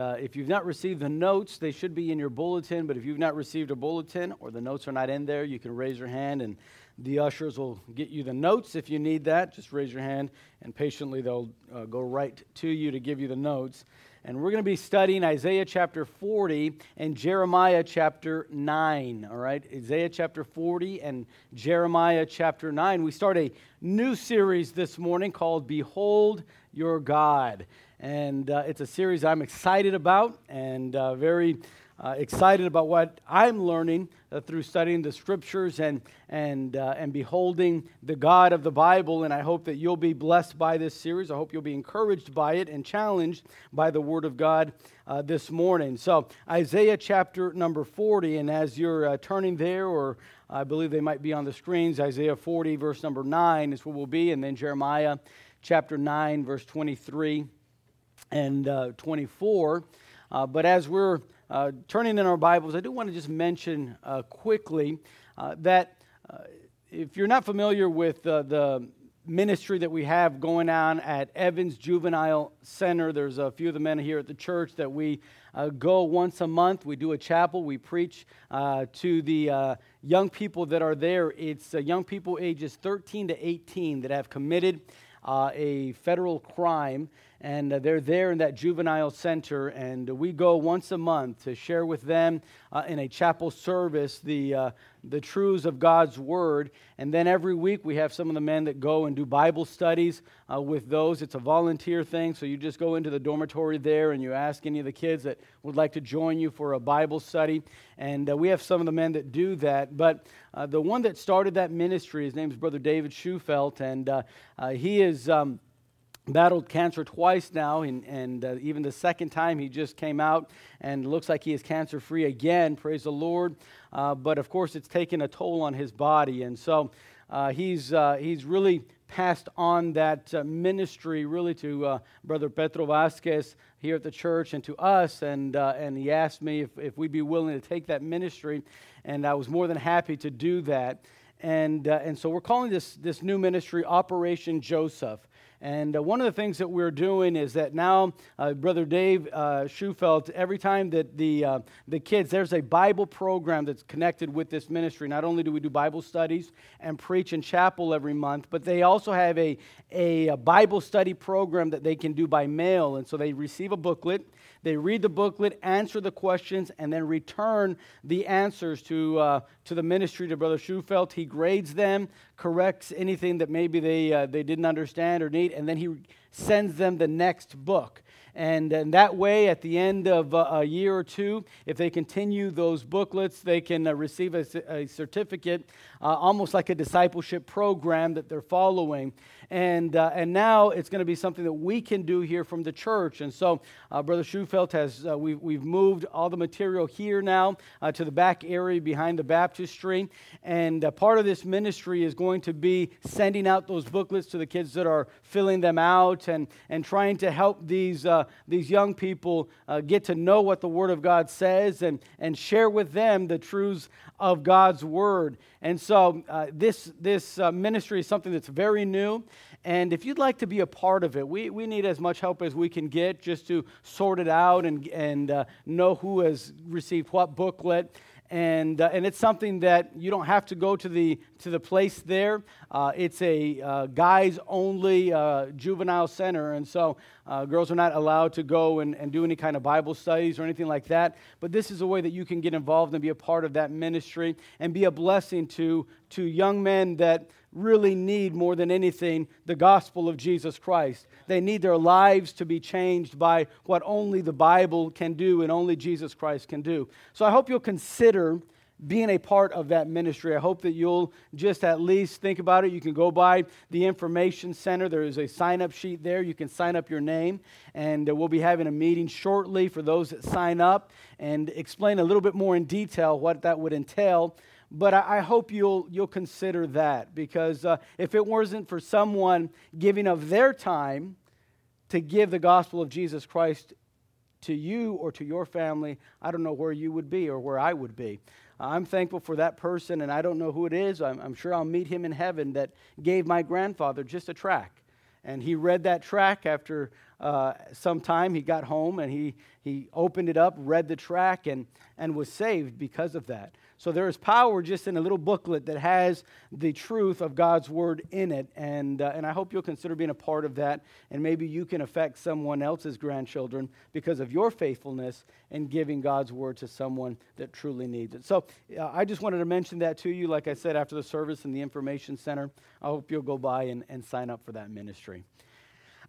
Uh, if you've not received the notes, they should be in your bulletin. But if you've not received a bulletin or the notes are not in there, you can raise your hand and the ushers will get you the notes if you need that. Just raise your hand and patiently they'll uh, go right to you to give you the notes. And we're going to be studying Isaiah chapter 40 and Jeremiah chapter 9. All right? Isaiah chapter 40 and Jeremiah chapter 9. We start a new series this morning called Behold Your God. And uh, it's a series I'm excited about and uh, very uh, excited about what I'm learning uh, through studying the scriptures and, and, uh, and beholding the God of the Bible. And I hope that you'll be blessed by this series. I hope you'll be encouraged by it and challenged by the Word of God uh, this morning. So, Isaiah chapter number 40. And as you're turning there, or I believe they might be on the screens, Isaiah 40, verse number 9 is where we'll be. And then Jeremiah chapter 9, verse 23 and uh, 24. Uh, but as we're uh, turning in our Bibles, I do want to just mention uh, quickly uh, that uh, if you're not familiar with the ministry that we have going on at Evans Juvenile Center, there's a few of the men here at the church that we go once a month. We do a chapel, we preach to the young people that are there. It's young people ages 13 to 18 that have committed a federal crime and uh, they're there in that juvenile center and we go once a month to share with them uh, in a chapel service the, uh, the truths of god's word. And then every week we have some of the men that go and do bible studies uh, with those. It's a volunteer thing so you just go into the dormitory there and you ask any of the kids that would like to join you for a bible study. And uh, we have some of the men that do that. But uh, the one that started that ministry his name is brother david schufelt and he is um, battled cancer twice now, and, and uh, even the second time he just came out and looks like he is cancer free again. Praise the Lord. Uh, but of course, it's taken a toll on his body. And so uh, he's, uh, he's really passed on that uh, ministry really to uh, Brother Petro Vasquez here at the church and to us. And, and he asked me if, if we'd be willing to take that ministry. And I was more than happy to do that. And, and so we're calling this, this new ministry Operation Joseph. And uh, one of the things that we're doing is that now, uh, Brother Dave uh, Schufelt, every time that the, uh, the kids, there's a Bible program that's connected with this ministry. Not only do we do Bible studies and preach in chapel every month, but they also have a, a, a Bible study program that they can do by mail. And so they receive a booklet they read the booklet, answer the questions, and then return the answers to, uh, to the ministry to Brother Schufelt. He grades them, corrects anything that maybe they, uh, they didn't understand or need, and then he sends them the next book. And, and that way, at the end of a, a year or two, if they continue those booklets, they can uh, receive a, a certificate, uh, almost like a discipleship program that they're following. And, uh, and now it's going to be something that we can do here from the church. And so, uh, Brother Schufelt has, uh, we've, we've moved all the material here now uh, to the back area behind the baptistry. And uh, part of this ministry is going to be sending out those booklets to the kids that are filling them out and, and trying to help these, uh, these young people get to know what the Word of God says and, and share with them the truths of God's Word. And so, this, this ministry is something that's very new. And if you'd like to be a part of it, we, we need as much help as we can get just to sort it out and, and uh, know who has received what booklet and, uh, and it's something that you don't have to go to the, to the place there. Uh, it's a uh, guys only uh, juvenile center, and so uh, girls are not allowed to go and, and do any kind of Bible studies or anything like that. But this is a way that you can get involved and be a part of that ministry and be a blessing to, to young men that really need more than anything the gospel of Jesus Christ. They need their lives to be changed by what only the Bible can do and only Jesus Christ can do. So I hope you'll consider being a part of that ministry. I hope that you'll just at least think about it. You can go by the information center. There is a sign up sheet there. You can sign up your name, and uh, we'll be having a meeting shortly for those that sign up and explain a little bit more in detail what that would entail but I, hope you'll, you'll consider that because uh, if it wasn't for someone giving of their time to give the gospel of Jesus Christ to you or to your family, I don't know where you would be or where I would be. I'm thankful for that person, and I don't know who it is. I'm, I'm sure I'll meet him in heaven that gave my grandfather just a tract. And he read that tract after uh, some time. He got home and he, he opened it up, read the tract, and, and was saved because of that. So there is power just in a little booklet that has the truth of God's word in it. And, uh, and I hope you'll consider being a part of that. And maybe you can affect someone else's grandchildren because of your faithfulness in giving God's word to someone that truly needs it. So uh, I just wanted to mention that to you, like I said, after the service in the Information Center. I hope you'll go by and, and sign up for that ministry.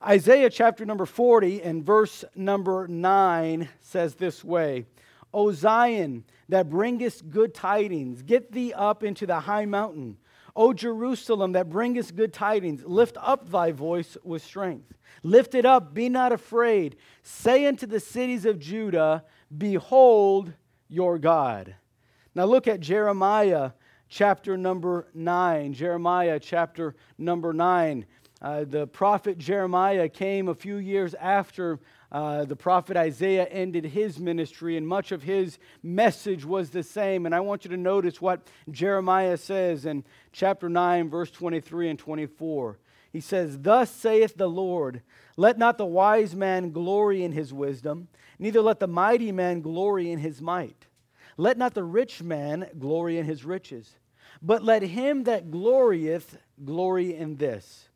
Isaiah chapter number 40 and verse number 9 says this way O Zion, that bringest good tidings, get thee up into the high mountain. O Jerusalem, that bringest good tidings, lift up thy voice with strength. Lift it up, be not afraid. Say unto the cities of Judah, Behold your God. Now look at Jeremiah chapter number 9. Jeremiah chapter number 9. Uh, the prophet Jeremiah came a few years after uh, the prophet Isaiah ended his ministry, and much of his message was the same. And I want you to notice what Jeremiah says in chapter 9, verse 23 and 24. He says, Thus saith the Lord, let not the wise man glory in his wisdom, neither let the mighty man glory in his might. Let not the rich man glory in his riches, but let him that glorieth glory in this,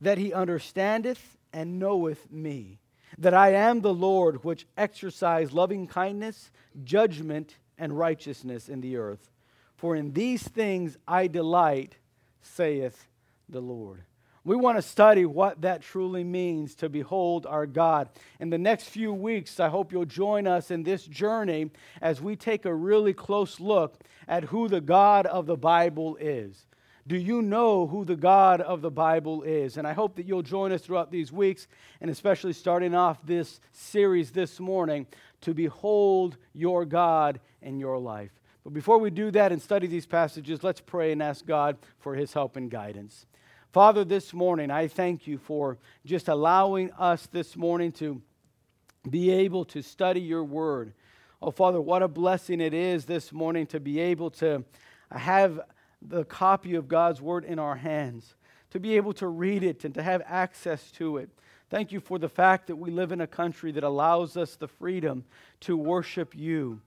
that he understandeth and knoweth me that I am the Lord which exercise loving kindness, judgment, and righteousness in the earth. For in these things I delight, saith the Lord. We want to study what that truly means to behold our God. In the next few weeks, I hope you'll join us in this journey as we take a really close look at who the God of the Bible is. Do you know who the God of the Bible is? And I hope that you'll join us throughout these weeks, and especially starting off this series this morning, to behold your God in your life. But before we do that and study these passages, let's pray and ask God for his help and guidance. Father, this morning, I thank you for just allowing us this morning to be able to study your word. Oh, Father, what a blessing it is this morning to be able to have the copy of God's Word in our hands, to be able to read it and to have access to it. Thank you for the fact that we live in a country that allows us the freedom to worship you.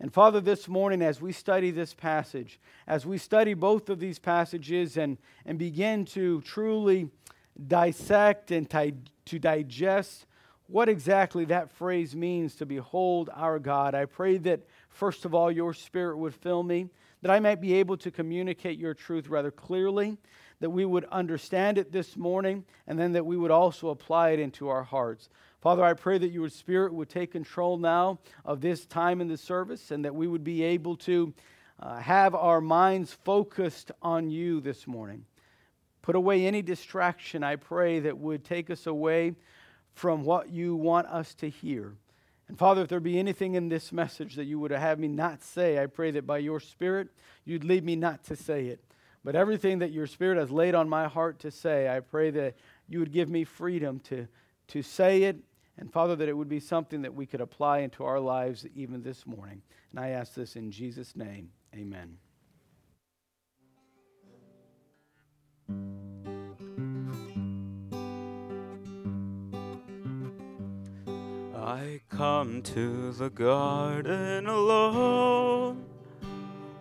And Father, this morning, as we study this passage, as we study both of these passages and, and begin to truly dissect and to digest what exactly that phrase means to behold our God, I pray that, first of all, your Spirit would fill me that I might be able to communicate your truth rather clearly, that we would understand it this morning, and then that we would also apply it into our hearts. Father, I pray that your Spirit would take control now of this time in the service and that we would be able to uh, have our minds focused on you this morning. Put away any distraction, I pray, that would take us away from what you want us to hear. And Father, if there be anything in this message that you would have me not say, I pray that by your Spirit you'd lead me not to say it. But everything that your Spirit has laid on my heart to say, I pray that you would give me freedom to, to say it. And Father, that it would be something that we could apply into our lives even this morning. And I ask this in Jesus' name. Amen. I come to the garden alone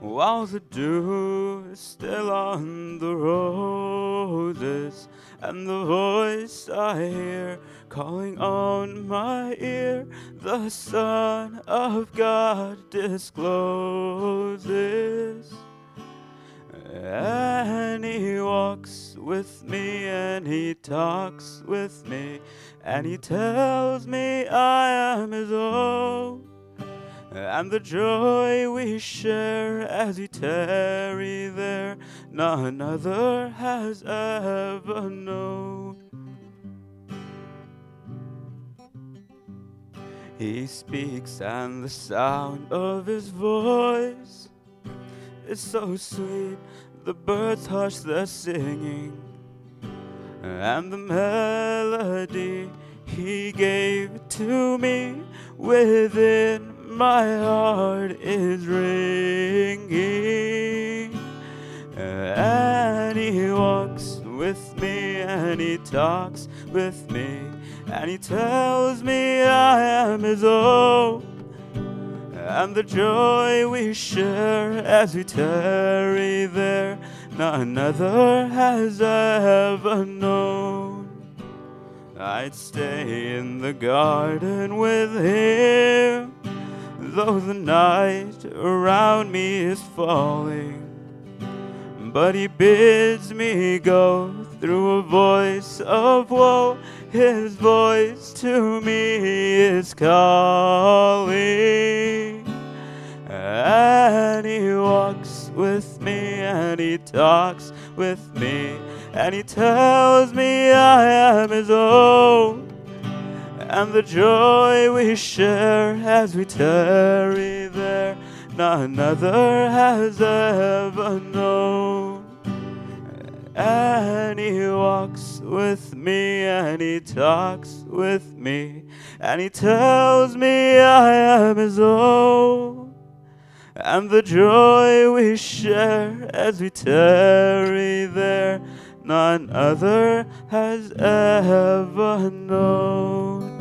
while the dew is still on the roses, and the voice I hear calling on my ear, the Son of God discloses. And he walks with me and he talks with me and he tells me I am his own. And the joy we share as we tarry there, none other has ever known. He speaks, and the sound of his voice is so sweet the birds hush their singing, and the melody he gave to me within my heart is ringing. And he walks with me, and he talks with me, and he tells me I am his own. And the joy we share as we tarry there, none other has ever known. I'd stay in the garden with him, though the night around me is falling. But he bids me go through a voice of woe. His voice to me is calling. And he walks with me and he talks with me and he tells me I am his own. And the joy we share as we tarry there, none other has ever known. And he walks with me and he talks with me and he tells me I am his own. And the joy we share as we tarry there, none other has ever known.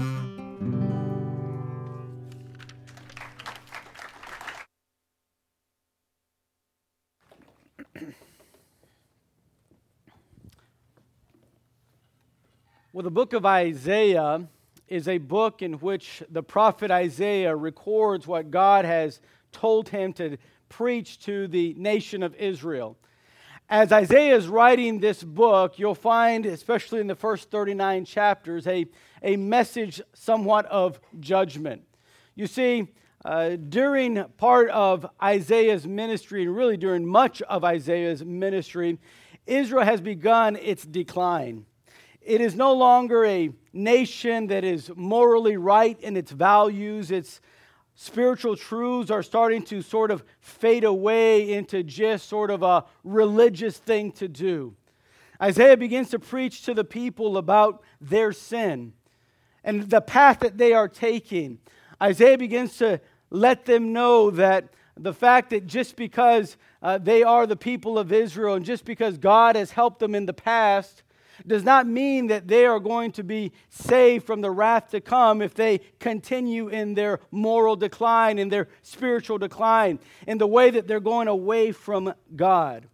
Well, the book of Isaiah is a book in which the prophet Isaiah records what God has told him to preach to the nation of Israel. As Isaiah is writing this book, you'll find, especially in the first 39 chapters, a, a message somewhat of judgment. You see, uh, during part of Isaiah's ministry, and really during much of Isaiah's ministry, Israel has begun its decline. It is no longer a nation that is morally right in its values. Its spiritual truths are starting to sort of fade away into just sort of a religious thing to do. Isaiah begins to preach to the people about their sin and the path that they are taking. Isaiah begins to let them know that the fact that just because uh, they are the people of Israel and just because God has helped them in the past, does not mean that they are going to be saved from the wrath to come if they continue in their moral decline, in their spiritual decline, in the way that they're going away from God.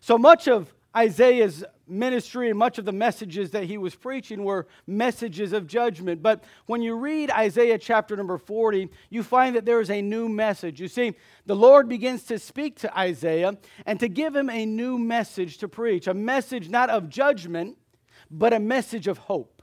So much of Isaiah's ministry and much of the messages that he was preaching were messages of judgment. But when you read Isaiah chapter number 40, you find that there is a new message. You see, the Lord begins to speak to Isaiah and to give him a new message to preach, a message not of judgment, but a message of hope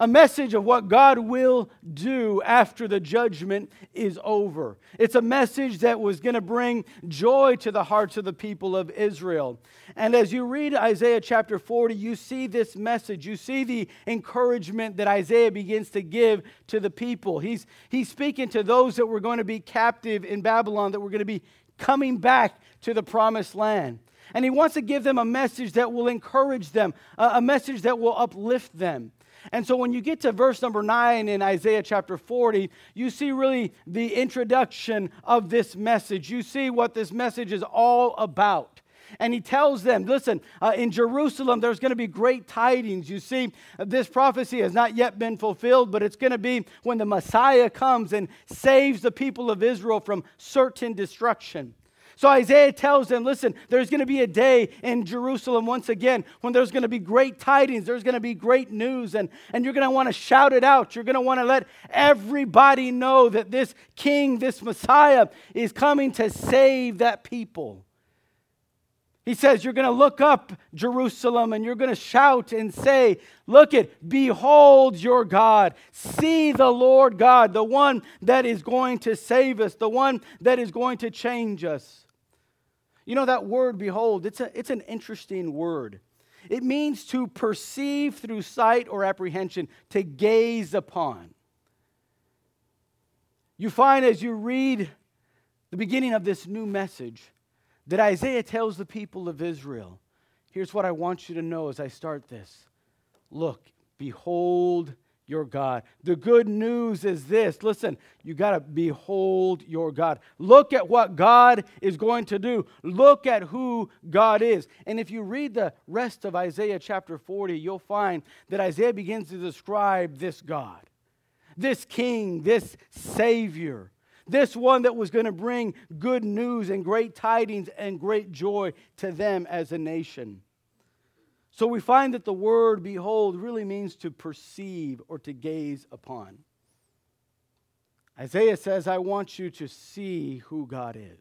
a message of what God will do after the judgment is over. It's a message that was going to bring joy to the hearts of the people of Israel. And as you read Isaiah chapter 40, you see this message. You see the encouragement that Isaiah begins to give to the people. He's, he's speaking to those that were going to be captive in Babylon, that were going to be coming back to the promised land. And he wants to give them a message that will encourage them, a, a message that will uplift them. And so when you get to verse number 9 in Isaiah chapter 40, you see really the introduction of this message. You see what this message is all about. And he tells them, listen, uh, in Jerusalem, there's going to be great tidings. You see, this prophecy has not yet been fulfilled, but it's going to be when the Messiah comes and saves the people of Israel from certain destruction. So Isaiah tells them, listen, there's going to be a day in Jerusalem once again when there's going to be great tidings, there's going to be great news, and, and you're going to want to shout it out. You're going to want to let everybody know that this king, this Messiah, is coming to save that people. He says, You're going to look up Jerusalem and you're going to shout and say, Look it, behold your God. See the Lord God, the one that is going to save us, the one that is going to change us. You know, that word, behold, it's, a, it's an interesting word. It means to perceive through sight or apprehension, to gaze upon. You find as you read the beginning of this new message that Isaiah tells the people of Israel here's what I want you to know as I start this Look, behold your God. The good news is this listen, you got to behold your God. Look at what God is going to do. Look at who God is. And if you read the rest of Isaiah chapter 40, you'll find that Isaiah begins to describe this God, this King, this Savior. This one that was going to bring good news and great tidings and great joy to them as a nation. So we find that the word behold really means to perceive or to gaze upon. Isaiah says, I want you to see who God is.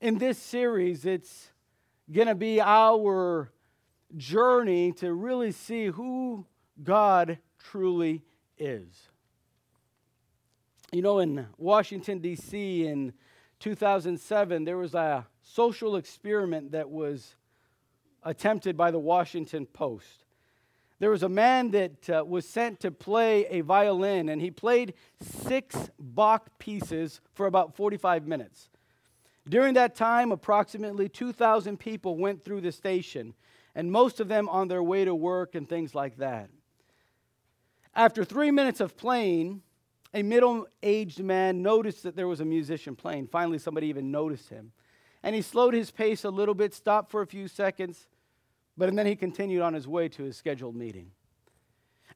In this series, it's going to be our journey to really see who God truly is. You know, in Washington, D.C., in 2007, there was a social experiment that was attempted by the Washington Post. There was a man that uh, was sent to play a violin, and he played six Bach pieces for about 45 minutes. During that time, approximately 2,000 people went through the station, and most of them on their way to work and things like that. After three minutes of playing, a middle aged man noticed that there was a musician playing. Finally, somebody even noticed him. And he slowed his pace a little bit, stopped for a few seconds, but then he continued on his way to his scheduled meeting.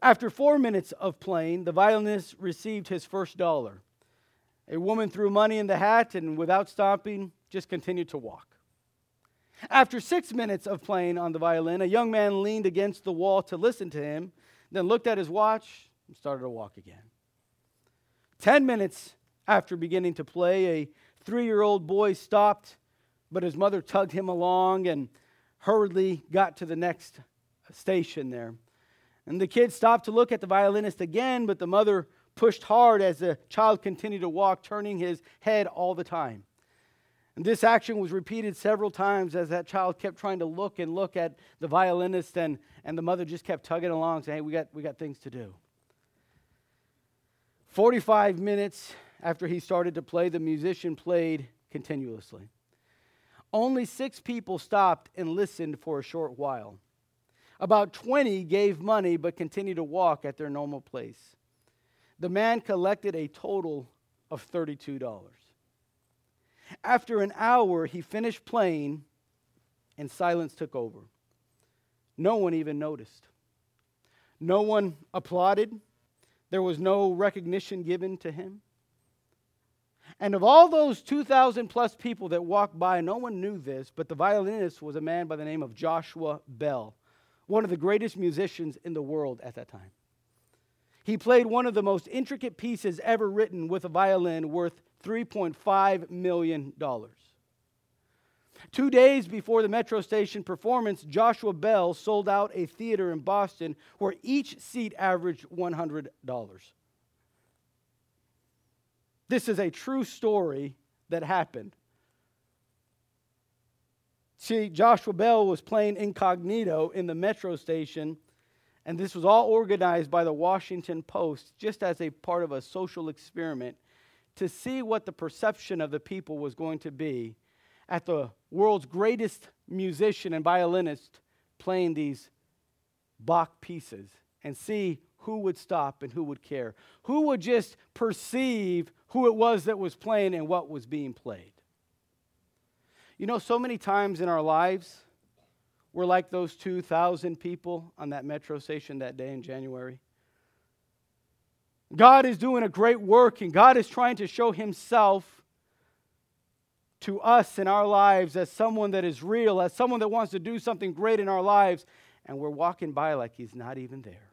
After four minutes of playing, the violinist received his first dollar. A woman threw money in the hat and, without stopping, just continued to walk. After six minutes of playing on the violin, a young man leaned against the wall to listen to him, then looked at his watch and started to walk again. Ten minutes after beginning to play, a three year old boy stopped, but his mother tugged him along and hurriedly got to the next station there. And the kid stopped to look at the violinist again, but the mother pushed hard as the child continued to walk, turning his head all the time. And this action was repeated several times as that child kept trying to look and look at the violinist, and, and the mother just kept tugging along, saying, Hey, we got, we got things to do. 45 minutes after he started to play, the musician played continuously. Only six people stopped and listened for a short while. About 20 gave money but continued to walk at their normal place. The man collected a total of $32. After an hour, he finished playing and silence took over. No one even noticed. No one applauded. There was no recognition given to him. And of all those 2,000 plus people that walked by, no one knew this, but the violinist was a man by the name of Joshua Bell, one of the greatest musicians in the world at that time. He played one of the most intricate pieces ever written with a violin worth $3.5 million. Two days before the Metro Station performance, Joshua Bell sold out a theater in Boston where each seat averaged $100. This is a true story that happened. See, Joshua Bell was playing incognito in the metro station, and this was all organized by the Washington Post just as a part of a social experiment to see what the perception of the people was going to be at the world's greatest musician and violinist playing these Bach pieces and see who would stop and who would care. Who would just perceive who it was that was playing and what was being played. You know, so many times in our lives, we're like those 2,000 people on that metro station that day in January. God is doing a great work, and God is trying to show Himself to us in our lives as someone that is real, as someone that wants to do something great in our lives, and we're walking by like He's not even there.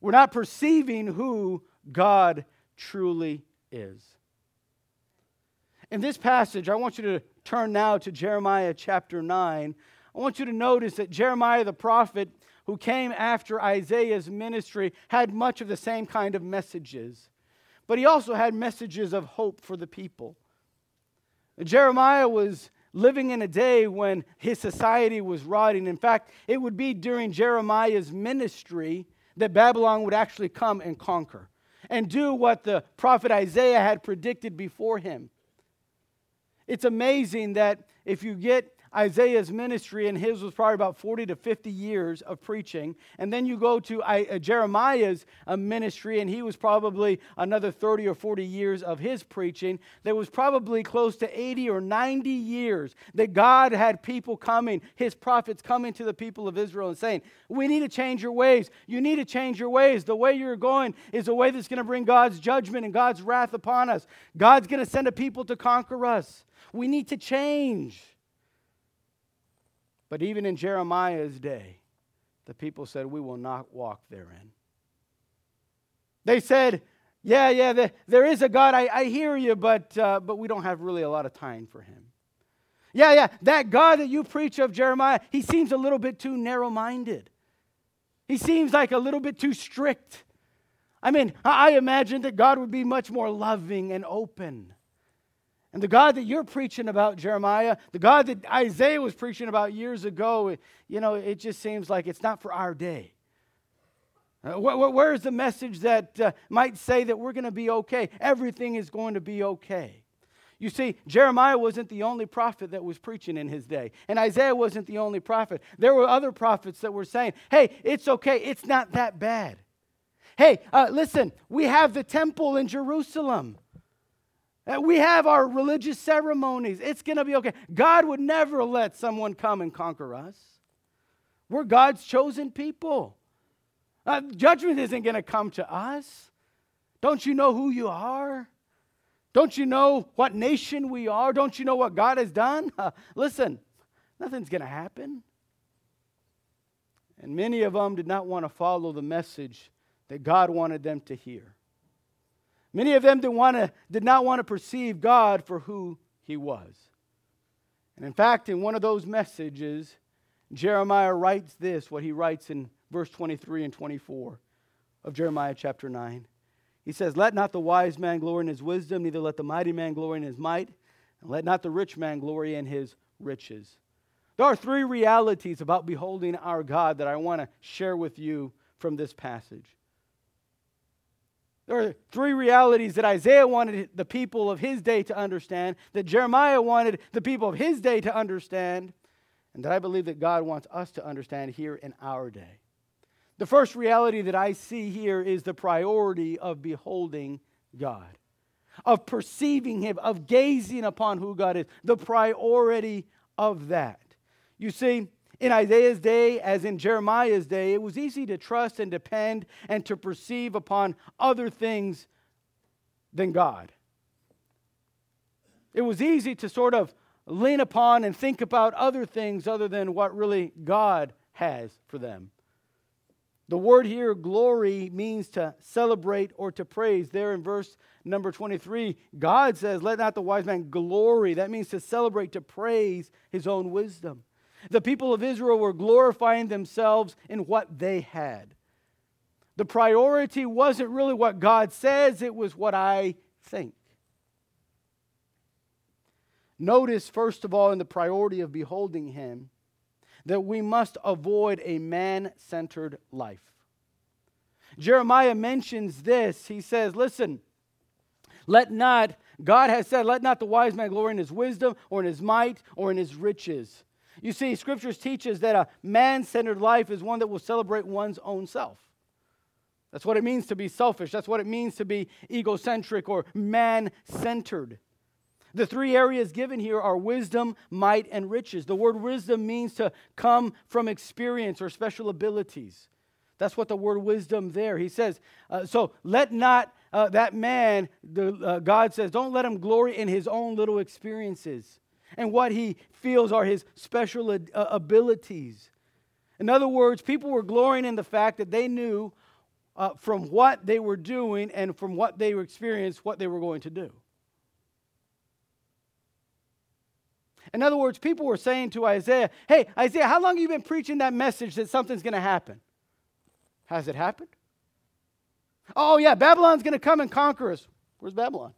We're not perceiving who God truly is. In this passage, I want you to turn now to Jeremiah chapter 9. I want you to notice that Jeremiah the prophet, who came after Isaiah's ministry, had much of the same kind of messages. But he also had messages of hope for the people. Jeremiah was living in a day when his society was rotting. In fact, it would be during Jeremiah's ministry that Babylon would actually come and conquer and do what the prophet Isaiah had predicted before him. It's amazing that if you get Isaiah's ministry, and his was probably about 40 to 50 years of preaching. And then you go to uh, Jeremiah's uh, ministry, and he was probably another 30 or 40 years of his preaching. There was probably close to 80 or 90 years that God had people coming, his prophets coming to the people of Israel and saying, We need to change your ways. You need to change your ways. The way you're going is a way that's going to bring God's judgment and God's wrath upon us. God's going to send a people to conquer us. We need to change. But even in Jeremiah's day, the people said, We will not walk therein. They said, Yeah, yeah, the, there is a God, I, I hear you, but, uh, but we don't have really a lot of time for him. Yeah, yeah, that God that you preach of, Jeremiah, he seems a little bit too narrow minded. He seems like a little bit too strict. I mean, I imagine that God would be much more loving and open. And the God that you're preaching about, Jeremiah, the God that Isaiah was preaching about years ago, you know, it just seems like it's not for our day. Uh, wh- where is the message that uh, might say that we're going to be okay? Everything is going to be okay. You see, Jeremiah wasn't the only prophet that was preaching in his day, and Isaiah wasn't the only prophet. There were other prophets that were saying, hey, it's okay, it's not that bad. Hey, uh, listen, we have the temple in Jerusalem. Uh, we have our religious ceremonies. It's going to be okay. God would never let someone come and conquer us. We're God's chosen people. Uh, judgment isn't going to come to us. Don't you know who you are? Don't you know what nation we are? Don't you know what God has done? Uh, listen, nothing's going to happen. And many of them did not want to follow the message that God wanted them to hear. Many of them did, want to, did not want to perceive God for who he was. And in fact, in one of those messages, Jeremiah writes this, what he writes in verse 23 and 24 of Jeremiah chapter 9. He says, Let not the wise man glory in his wisdom, neither let the mighty man glory in his might, and let not the rich man glory in his riches. There are three realities about beholding our God that I want to share with you from this passage. There are three realities that Isaiah wanted the people of his day to understand, that Jeremiah wanted the people of his day to understand, and that I believe that God wants us to understand here in our day. The first reality that I see here is the priority of beholding God, of perceiving Him, of gazing upon who God is, the priority of that. You see, in Isaiah's day, as in Jeremiah's day, it was easy to trust and depend and to perceive upon other things than God. It was easy to sort of lean upon and think about other things other than what really God has for them. The word here, glory, means to celebrate or to praise. There in verse number 23, God says, Let not the wise man glory. That means to celebrate, to praise his own wisdom. The people of Israel were glorifying themselves in what they had. The priority wasn't really what God says, it was what I think. Notice, first of all, in the priority of beholding Him, that we must avoid a man centered life. Jeremiah mentions this. He says, Listen, let not, God has said, let not the wise man glory in his wisdom or in his might or in his riches. You see, scriptures teaches that a man-centered life is one that will celebrate one's own self. That's what it means to be selfish. That's what it means to be egocentric or man-centered. The three areas given here are wisdom, might, and riches. The word wisdom means to come from experience or special abilities. That's what the word wisdom there. He says, uh, so let not uh, that man, the, uh, God says, don't let him glory in his own little experiences and what he feels are his special uh, abilities. In other words, people were glorying in the fact that they knew uh, from what they were doing and from what they experienced what they were going to do. In other words, people were saying to Isaiah, Hey, Isaiah, how long have you been preaching that message that something's going to happen? Has it happened? Oh, yeah, Babylon's going to come and conquer us. Where's Babylon?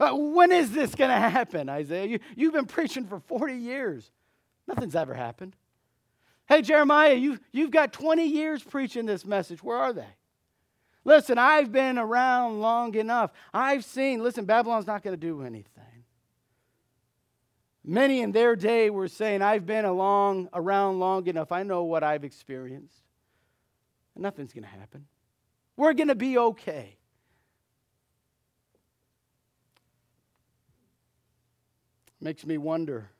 Uh, when is this going to happen, Isaiah? You, you've been preaching for 40 years. Nothing's ever happened. Hey, Jeremiah, you, you've got 20 years preaching this message. Where are they? Listen, I've been around long enough. I've seen, listen, Babylon's not going to do anything. Many in their day were saying, I've been along around long enough. I know what I've experienced. Nothing's going to happen. We're going to be okay. Makes me wonder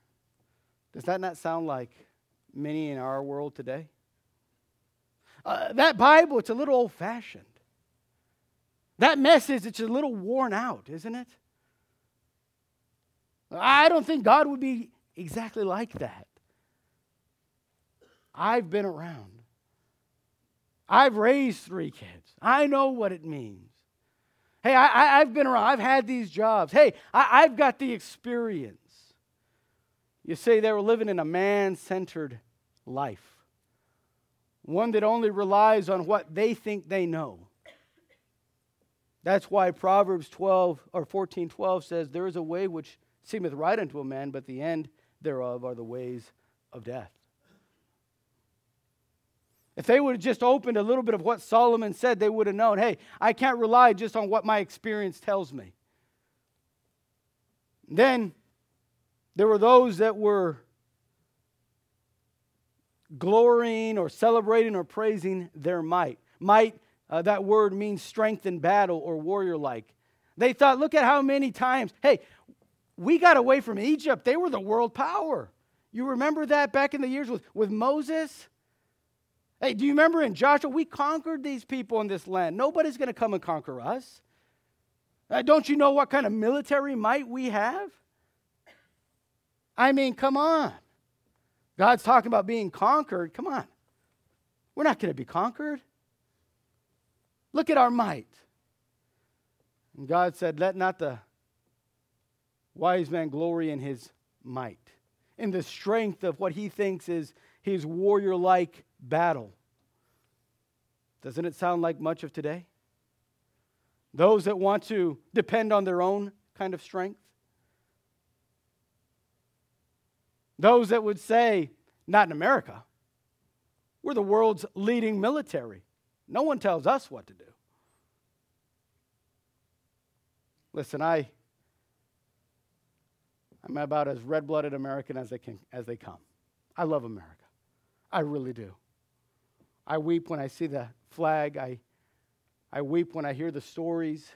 does that not sound like many in our world today? Uh, that Bible, it's a little old fashioned. That message, it's a little worn out, isn't it? I don't think God would be exactly like that. I've been around. I've raised three kids. I know what it means. Hey, I, have been around. I've had these jobs. Hey, I, I've got the experience. You say they were living in a man centered life, one that only relies on what they think they know. That's why Proverbs 12 or 14 12 says, There is a way which seemeth right unto a man, but the end thereof are the ways of death. If they would have just opened a little bit of what Solomon said, they would have known hey, I can't rely just on what my experience tells me. Then there were those that were glorying or celebrating or praising their might. Might, uh, that word means strength in battle or warrior like. They thought, look at how many times, hey, we got away from Egypt. They were the world power. You remember that back in the years with, with Moses? Hey, do you remember in Joshua? We conquered these people in this land. Nobody's going to come and conquer us. Uh, don't you know what kind of military might we have? I mean, come on. God's talking about being conquered. Come on. We're not going to be conquered. Look at our might. And God said, Let not the wise man glory in his might, in the strength of what he thinks is his warrior like battle. Doesn't it sound like much of today? Those that want to depend on their own kind of strength? Those that would say, not in America. We're the world's leading military. No one tells us what to do. Listen, I I'm about as red blooded American as they, can, as they come. I love America. I really do. I weep when I see the flag. I, I weep when I hear the stories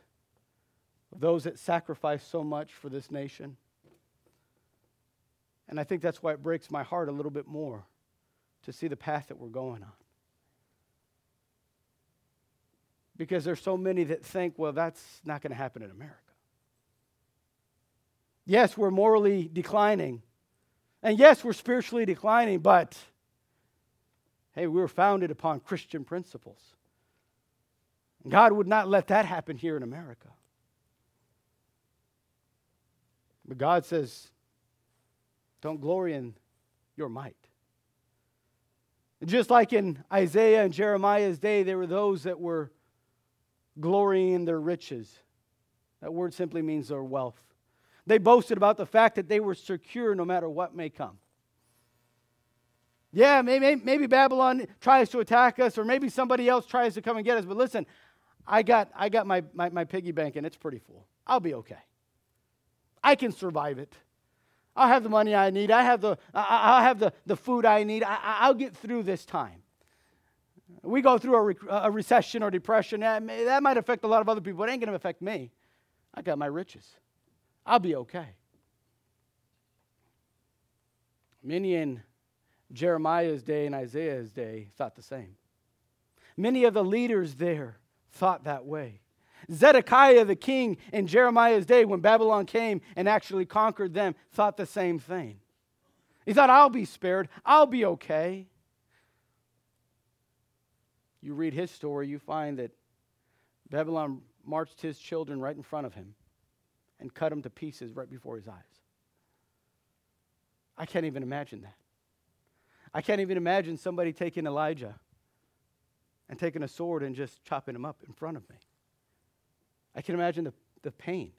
of those that sacrifice so much for this nation. And I think that's why it breaks my heart a little bit more to see the path that we're going on. Because there's so many that think, well, that's not going to happen in America. Yes, we're morally declining. And yes, we're spiritually declining, but hey, we were founded upon Christian principles. God would not let that happen here in America. But God says, don't glory in your might. Just like in Isaiah and Jeremiah's day, there were those that were glorying in their riches. That word simply means their wealth. They boasted about the fact that they were secure no matter what may come. Yeah, maybe, maybe Babylon tries to attack us, or maybe somebody else tries to come and get us. But listen, I got, I got my, my, my piggy bank and it's pretty full. I'll be okay. I can survive it. I'll have the money I need. I have the, I'll have the, the food I need. I, will get through this time. We go through a, re, a recession or depression. That, that might affect a lot of other people. It ain't going to affect me. I got my riches. I'll be okay. Many in Jeremiah's day and Isaiah's day thought the same. Many of the leaders there thought that way. Zedekiah, the king in Jeremiah's day, when Babylon came and actually conquered them, thought the same thing. He thought, I'll be spared, I'll be okay. You read his story, you find that Babylon marched his children right in front of him and cut them to pieces right before his eyes. I can't even imagine that. I can't even imagine somebody taking Elijah and taking a sword and just chopping him up in front of me. I can imagine the, the pain.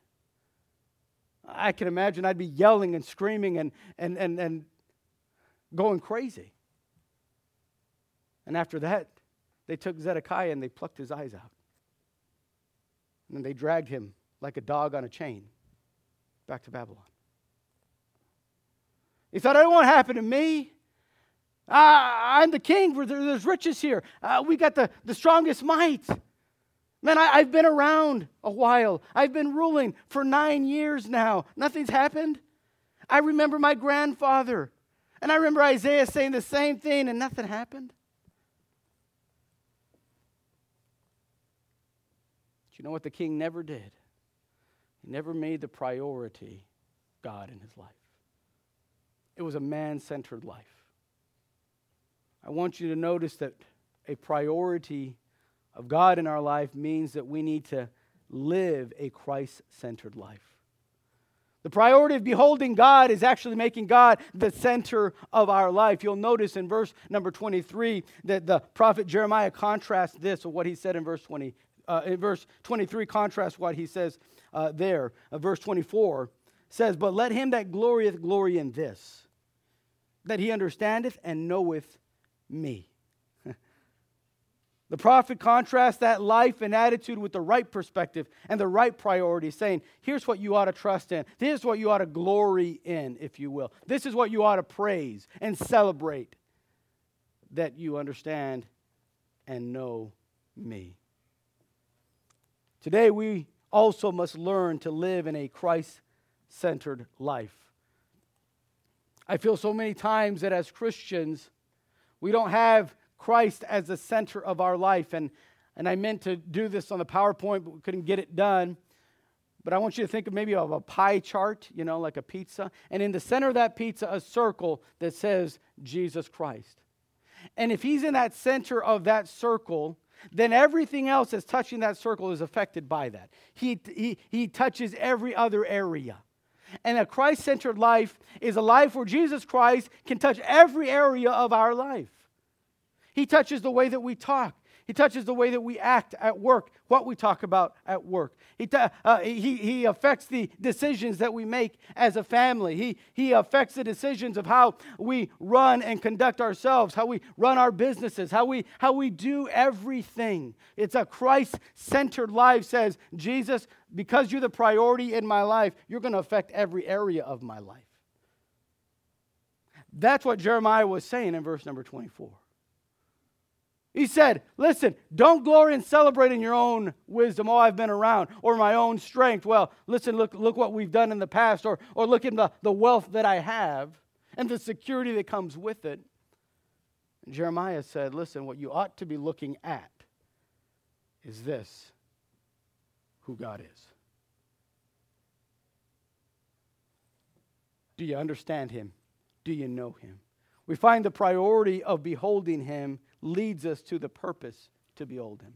I can imagine I'd be yelling and screaming and, and, and, and going crazy. And after that, they took Zedekiah and they plucked his eyes out. And they dragged him like a dog on a chain back to Babylon. He thought, I don't happen to me. Uh, I'm the king. There's riches here. Uh, we got the, the strongest might. Man, I, I've been around a while. I've been ruling for nine years now. Nothing's happened. I remember my grandfather. And I remember Isaiah saying the same thing, and nothing happened. But you know what the king never did? He never made the priority God in his life. It was a man centered life. I want you to notice that a priority of God in our life means that we need to live a Christ centered life. The priority of beholding God is actually making God the center of our life. You'll notice in verse number 23 that the prophet Jeremiah contrasts this with what he said in verse 20. Uh, in verse 23, contrasts what he says uh, there. Uh, verse 24 says, But let him that glorieth glory in this, that he understandeth and knoweth me. The prophet contrasts that life and attitude with the right perspective and the right priority, saying, Here's what you ought to trust in. This is what you ought to glory in, if you will. This is what you ought to praise and celebrate that you understand and know me. Today, we also must learn to live in a Christ centered life. I feel so many times that as Christians, we don't have Christ as the center of our life. And, and I meant to do this on the PowerPoint, but we couldn't get it done. But I want you to think of maybe of a pie chart, you know, like a pizza. And in the center of that pizza, a circle that says Jesus Christ. And if he's in that center of that circle, then everything else that's touching that circle is affected by that. He, he, he touches every other area. And a Christ centered life is a life where Jesus Christ can touch every area of our life. He touches the way that we talk. He touches the way that we act at work, what we talk about at work. He, uh, he, he affects the decisions that we make as a family. He, he affects the decisions of how we run and conduct ourselves, how we run our businesses, how we, how we do everything. It's a Christ centered life, says Jesus, because you're the priority in my life, you're going to affect every area of my life. That's what Jeremiah was saying in verse number 24. He said, Listen, don't glory and celebrate in your own wisdom. Oh, I've been around, or my own strength. Well, listen, look, look what we've done in the past, or, or look at the, the wealth that I have and the security that comes with it. And Jeremiah said, Listen, what you ought to be looking at is this who God is. Do you understand Him? Do you know Him? We find the priority of beholding Him leads us to the purpose to behold him.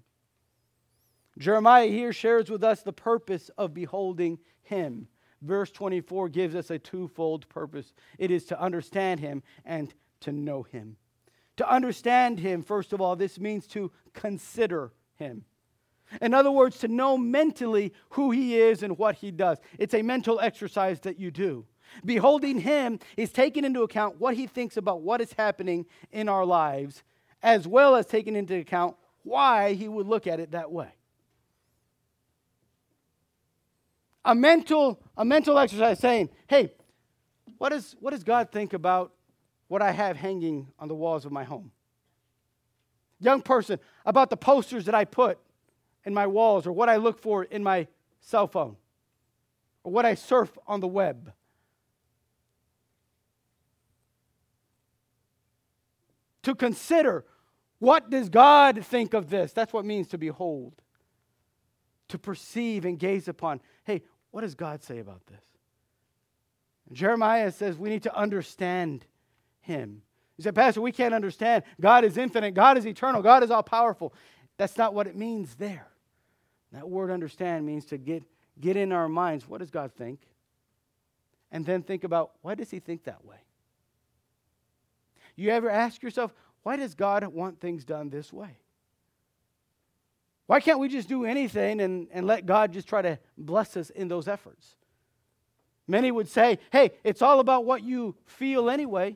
Jeremiah here shares with us the purpose of beholding him. Verse 24 gives us a twofold purpose it is to understand him and to know him. To understand him, first of all, this means to consider him. In other words, to know mentally who he is and what he does. It's a mental exercise that you do. Beholding him is taking into account what he thinks about what is happening in our lives as well as taking into account why he would look at it that way. A mental, a mental exercise saying, hey, what, is, what does God think about what I have hanging on the walls of my home? Young person, about the posters that I put in my walls or what I look for in my cell phone or what I surf on the web. To consider what does God think of this? That's what it means to behold, to perceive and gaze upon. Hey, what does God say about this? And Jeremiah says we need to understand him. He said, Pastor, we can't understand. God is infinite, God is eternal, God is all powerful. That's not what it means there. That word understand means to get, get in our minds what does God think? And then think about why does he think that way? You ever ask yourself, why does God want things done this way? Why can't we just do anything and, and let God just try to bless us in those efforts? Many would say, hey, it's all about what you feel anyway.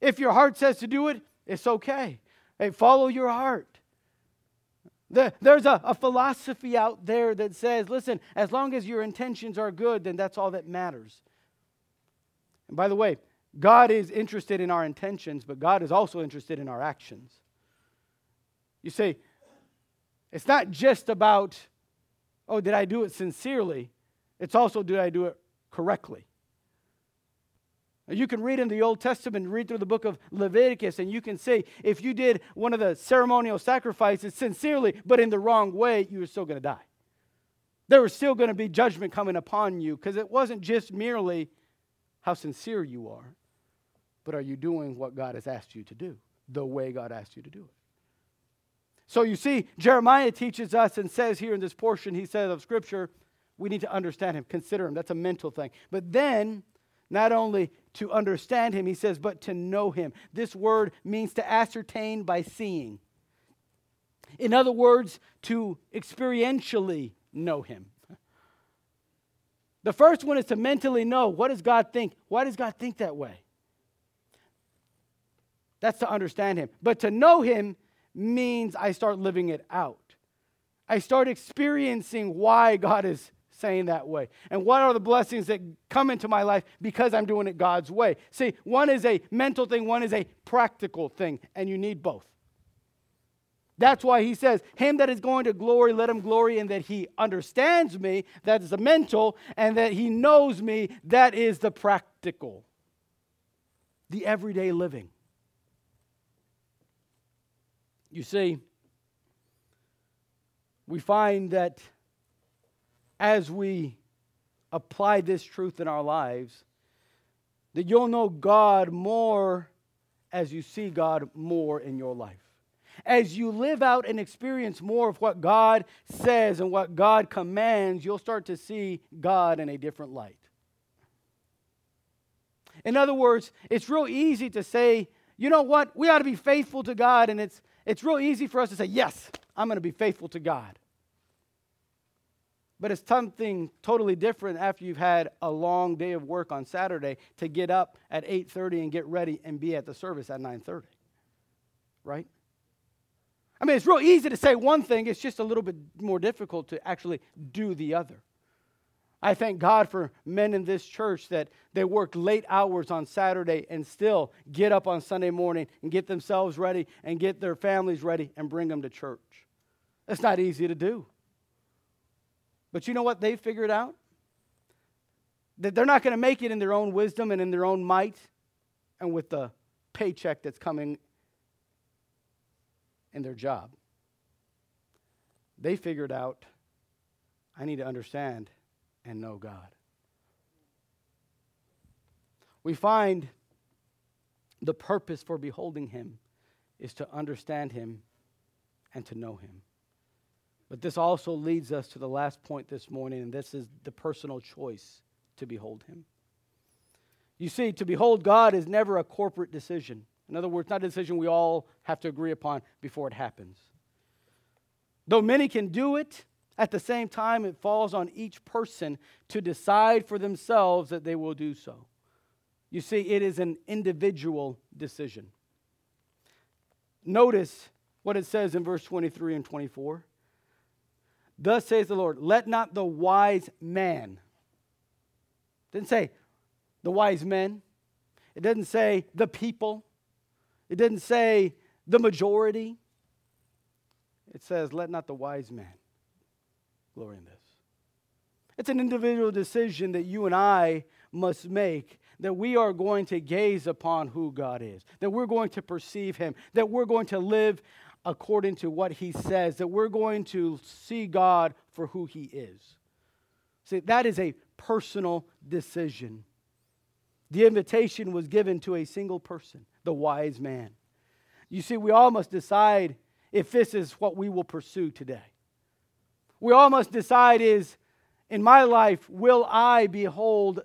If your heart says to do it, it's okay. Hey, follow your heart. there's a, a philosophy out there that says, listen, as long as your intentions are good, then that's all that matters. And by the way, God is interested in our intentions, but God is also interested in our actions. You say, it's not just about, oh, did I do it sincerely? It's also, did I do it correctly? You can read in the Old Testament, read through the book of Leviticus, and you can say if you did one of the ceremonial sacrifices sincerely, but in the wrong way, you were still going to die. There was still going to be judgment coming upon you because it wasn't just merely how sincere you are, but are you doing what God has asked you to do, the way God asked you to do it? So you see, Jeremiah teaches us and says here in this portion, he says of Scripture, we need to understand him, consider him. That's a mental thing. But then, not only to understand him, he says, but to know him. This word means to ascertain by seeing. In other words, to experientially know him. The first one is to mentally know what does God think? Why does God think that way? That's to understand him. But to know him means I start living it out. I start experiencing why God is saying that way and what are the blessings that come into my life because I'm doing it God's way. See, one is a mental thing, one is a practical thing, and you need both. That's why he says, Him that is going to glory, let him glory in that he understands me, that is the mental, and that he knows me, that is the practical, the everyday living. You see, we find that as we apply this truth in our lives, that you'll know God more as you see God more in your life as you live out and experience more of what God says and what God commands, you'll start to see God in a different light. In other words, it's real easy to say, you know what, we ought to be faithful to God, and it's, it's real easy for us to say, yes, I'm going to be faithful to God. But it's something totally different after you've had a long day of work on Saturday to get up at 8:30 and get ready and be at the service at 9:30. Right? I mean, it's real easy to say one thing, it's just a little bit more difficult to actually do the other. I thank God for men in this church that they work late hours on Saturday and still get up on Sunday morning and get themselves ready and get their families ready and bring them to church. It's not easy to do. But you know what they figured out? That they're not going to make it in their own wisdom and in their own might and with the paycheck that's coming in their job. They figured out I need to understand and know God. We find the purpose for beholding Him is to understand Him and to know Him. But this also leads us to the last point this morning, and this is the personal choice to behold Him. You see, to behold God is never a corporate decision. In other words, not a decision we all have to agree upon before it happens. Though many can do it, at the same time, it falls on each person to decide for themselves that they will do so. You see, it is an individual decision. Notice what it says in verse 23 and 24. Thus says the Lord, let not the wise man, didn't say the wise men, it doesn't say the people, it didn't say the majority. It says, let not the wise man glory in this. It's an individual decision that you and I must make that we are going to gaze upon who God is, that we're going to perceive Him, that we're going to live according to what He says, that we're going to see God for who He is. See, that is a personal decision. The invitation was given to a single person, the wise man. You see, we all must decide if this is what we will pursue today. We all must decide is in my life, will I behold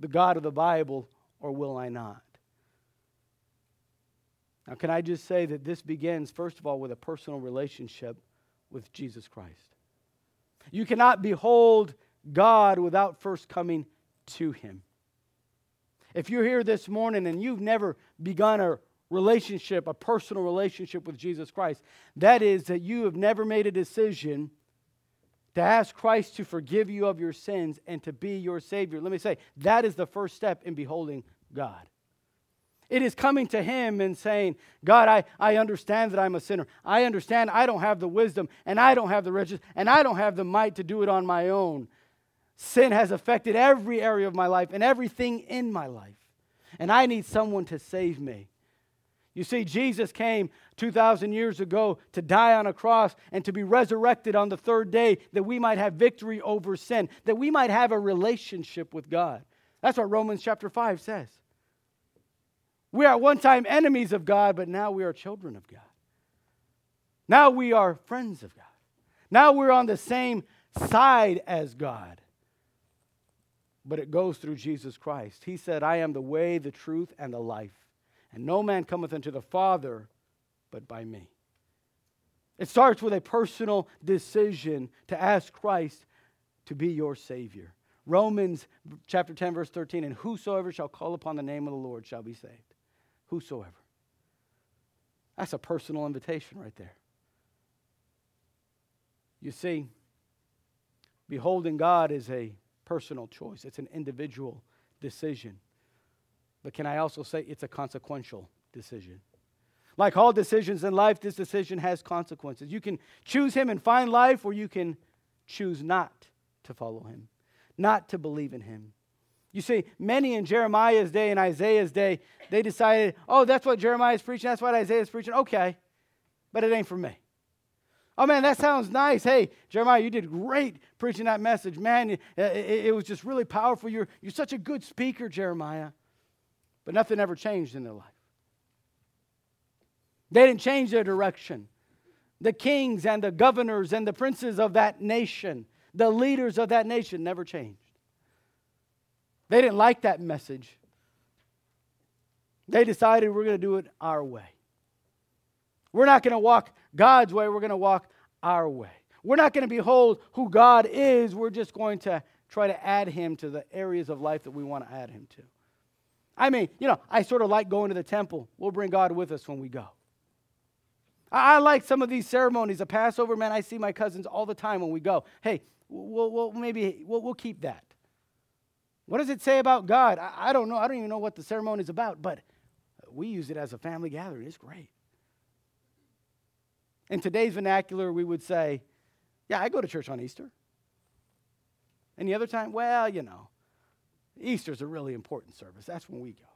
the God of the Bible or will I not? Now, can I just say that this begins, first of all, with a personal relationship with Jesus Christ? You cannot behold God without first coming to Him. If you're here this morning and you've never begun a relationship, a personal relationship with Jesus Christ, that is, that you have never made a decision to ask Christ to forgive you of your sins and to be your Savior. Let me say, that is the first step in beholding God. It is coming to Him and saying, God, I, I understand that I'm a sinner. I understand I don't have the wisdom, and I don't have the riches, and I don't have the might to do it on my own. Sin has affected every area of my life and everything in my life. And I need someone to save me. You see, Jesus came 2,000 years ago to die on a cross and to be resurrected on the third day that we might have victory over sin, that we might have a relationship with God. That's what Romans chapter 5 says. We are at one time enemies of God, but now we are children of God. Now we are friends of God. Now we're on the same side as God. But it goes through Jesus Christ. He said, I am the way, the truth, and the life. And no man cometh unto the Father but by me. It starts with a personal decision to ask Christ to be your Savior. Romans chapter 10, verse 13, and whosoever shall call upon the name of the Lord shall be saved whosoever. That's a personal invitation right there. You see, beholding God is a personal choice, it's an individual decision. But can I also say it's a consequential decision? Like all decisions in life, this decision has consequences. You can choose Him and find life, or you can choose not to follow Him, not to believe in Him. You see, many in Jeremiah's day and Isaiah's day, they decided, oh, that's what Jeremiah is preaching, that's what Isaiah is preaching. Okay, but it ain't for me. Oh man, that sounds nice. Hey, Jeremiah, you did great preaching that message. Man, it, it, it was just really powerful. You're, you're such a good speaker, Jeremiah. But nothing ever changed in their life. They didn't change their direction. The kings and the governors and the princes of that nation, the leaders of that nation never changed. They didn't like that message. They decided we're going to do it our way. We're not going to walk God's way, we're going to walk our way. We're not going to behold who God is, we're just going to try to add him to the areas of life that we want to add him to. I mean, you know, I sort of like going to the temple. We'll bring God with us when we go. I, I like some of these ceremonies. The Passover, man, I see my cousins all the time when we go. Hey, we'll, we'll maybe we'll, we'll keep that. What does it say about God? I, I don't know. I don't even know what the ceremony is about, but we use it as a family gathering. It's great. In today's vernacular, we would say, Yeah, I go to church on Easter. Any other time? Well, you know, Easter's a really important service. That's when we go.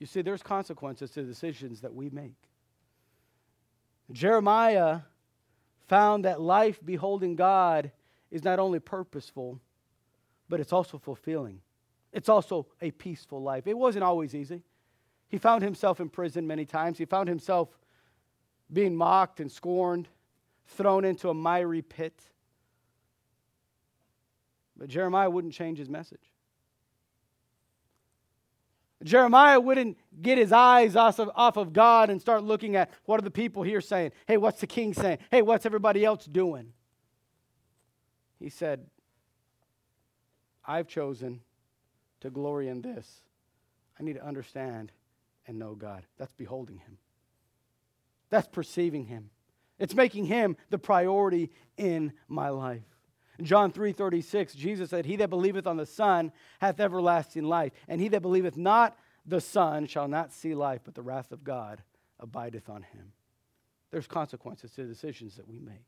You see, there's consequences to decisions that we make. Jeremiah found that life beholding God is not only purposeful, but it's also fulfilling. It's also a peaceful life. It wasn't always easy. He found himself in prison many times. He found himself being mocked and scorned, thrown into a miry pit. But Jeremiah wouldn't change his message. Jeremiah wouldn't get his eyes off of, off of God and start looking at what are the people here saying? Hey, what's the king saying? Hey, what's everybody else doing? He said, I've chosen to glory in this. I need to understand and know God. That's beholding Him, that's perceiving Him. It's making Him the priority in my life. In John 3 36, Jesus said, He that believeth on the Son hath everlasting life, and he that believeth not the Son shall not see life, but the wrath of God abideth on him. There's consequences to the decisions that we make.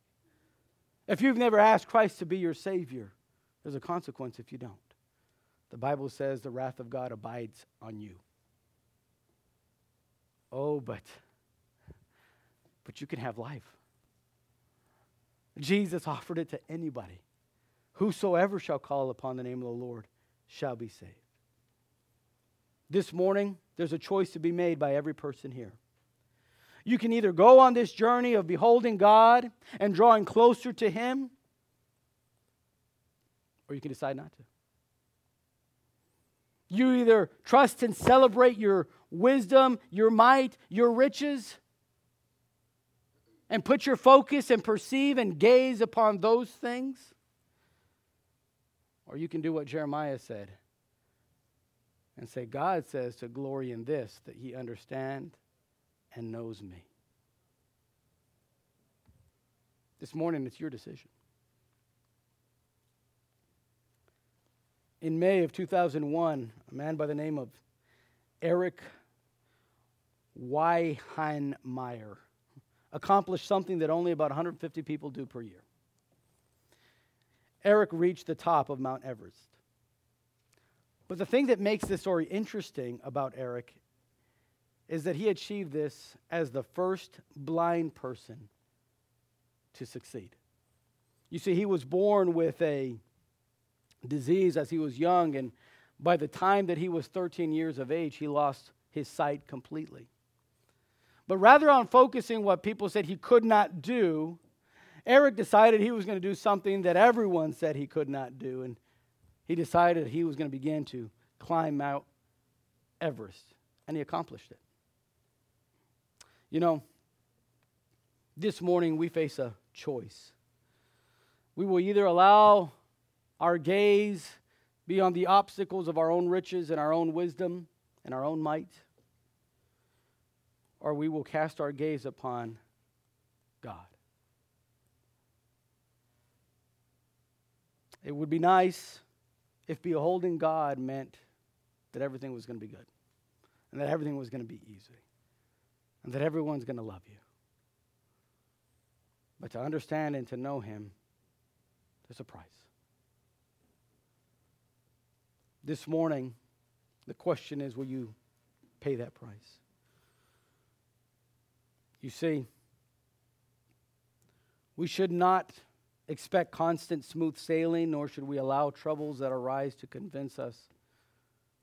If you've never asked Christ to be your Savior, there's a consequence if you don't. The Bible says the wrath of God abides on you. Oh, but but you can have life. Jesus offered it to anybody. Whosoever shall call upon the name of the Lord shall be saved. This morning, there's a choice to be made by every person here. You can either go on this journey of beholding God and drawing closer to Him, or you can decide not to. You either trust and celebrate your wisdom, your might, your riches, and put your focus and perceive and gaze upon those things, or you can do what Jeremiah said and say, God says to glory in this, that He understand and knows me. This morning, it's your decision. in May of 2001, a man by the name of Eric Weihenmayer accomplished something that only about 150 people do per year. Eric reached the top of Mount Everest. But the thing that makes this story interesting about Eric is that he achieved this as the first blind person to succeed. You see, he was born with a disease as he was young, and by the time that he was 13 years of age, he lost his sight completely. But rather on focusing what people said he could not do, Eric decided he was going to do something that everyone said he could not do, and he decided he was going to begin to climb Mount Everest, and he accomplished it. You know, this morning we face a choice. We will either allow our gaze be on the obstacles of our own riches and our own wisdom and our own might, or we will cast our gaze upon God. It would be nice if beholding God meant that everything was going to be good and that everything was going to be easy and that everyone's going to love you. But to understand and to know Him, there's a price. This morning, the question is will you pay that price? You see, we should not expect constant smooth sailing, nor should we allow troubles that arise to convince us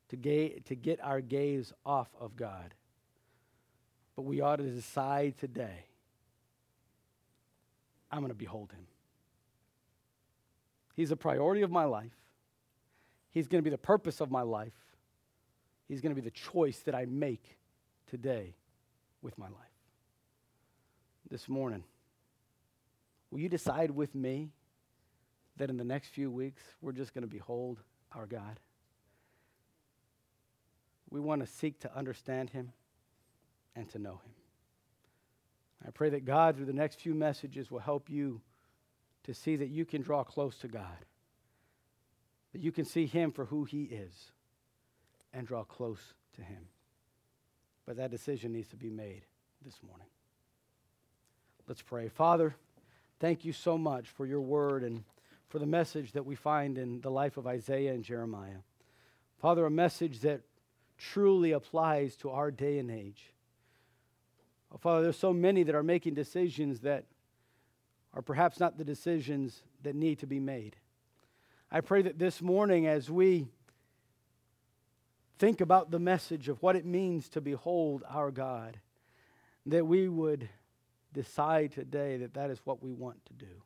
to, ga- to get our gaze off of God. But we ought to decide today I'm going to behold Him. He's a priority of my life. He's going to be the purpose of my life. He's going to be the choice that I make today with my life. This morning, will you decide with me that in the next few weeks we're just going to behold our God? We want to seek to understand Him and to know Him. I pray that God, through the next few messages, will help you to see that you can draw close to God that you can see him for who he is and draw close to him. But that decision needs to be made this morning. Let's pray. Father, thank you so much for your word and for the message that we find in the life of Isaiah and Jeremiah. Father, a message that truly applies to our day and age. Oh, Father, there's so many that are making decisions that are perhaps not the decisions that need to be made. I pray that this morning, as we think about the message of what it means to behold our God, that we would decide today that that is what we want to do.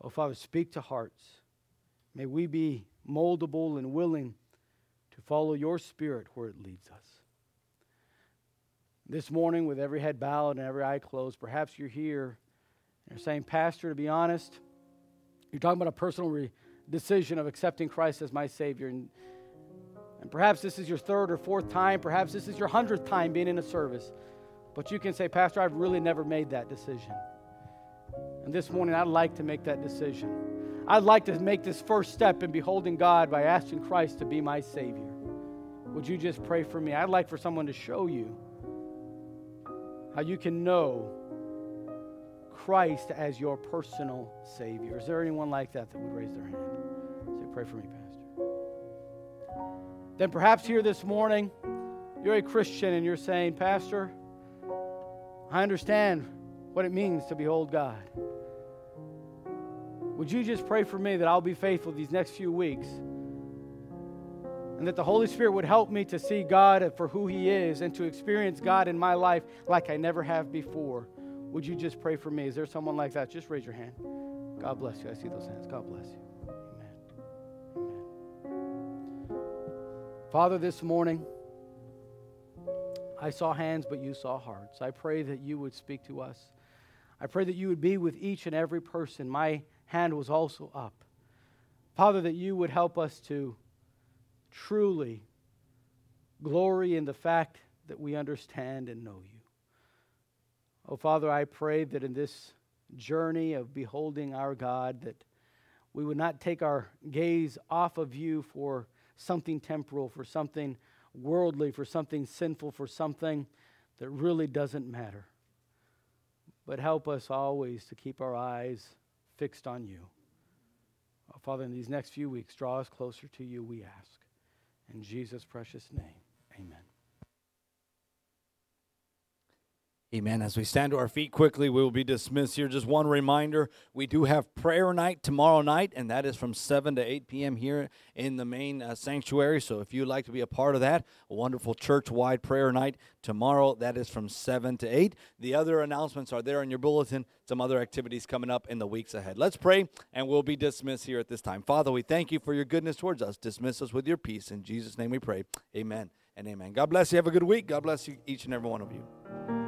Oh, Father, speak to hearts. May we be moldable and willing to follow your spirit where it leads us. This morning, with every head bowed and every eye closed, perhaps you're here and you're saying, Pastor, to be honest, you're talking about a personal re- decision of accepting Christ as my Savior. And, and perhaps this is your third or fourth time, perhaps this is your hundredth time being in a service. But you can say, Pastor, I've really never made that decision. And this morning, I'd like to make that decision. I'd like to make this first step in beholding God by asking Christ to be my Savior. Would you just pray for me? I'd like for someone to show you how you can know Christ as your personal Savior. Is there anyone like that that would raise their hand? Say, pray for me, Pastor. Then perhaps here this morning, you're a Christian and you're saying, Pastor, I understand what it means to behold God. Would you just pray for me that I'll be faithful these next few weeks? And that the Holy Spirit would help me to see God for who He is and to experience God in my life like I never have before. Would you just pray for me? Is there someone like that? Just raise your hand. God bless you. I see those hands. God bless you. Amen. Amen. Father, this morning, I saw hands, but you saw hearts. I pray that you would speak to us. I pray that you would be with each and every person. My hand was also up. Father, that you would help us to truly glory in the fact that we understand and know you. Oh, Father, I pray that in this journey of beholding our God, that we would not take our gaze off of you for something temporal, for something worldly, for something sinful, for something that really doesn't matter. But help us always to keep our eyes fixed on you. Oh, Father, in these next few weeks, draw us closer to you, we ask. In Jesus' precious name, amen. Amen. As we stand to our feet quickly, we will be dismissed here. Just one reminder we do have prayer night tomorrow night, and that is from 7 to 8 p.m. here in the main uh, sanctuary. So if you'd like to be a part of that, a wonderful church wide prayer night tomorrow, that is from 7 to 8. The other announcements are there in your bulletin, some other activities coming up in the weeks ahead. Let's pray, and we'll be dismissed here at this time. Father, we thank you for your goodness towards us. Dismiss us with your peace. In Jesus' name we pray. Amen and amen. God bless you. Have a good week. God bless you, each and every one of you.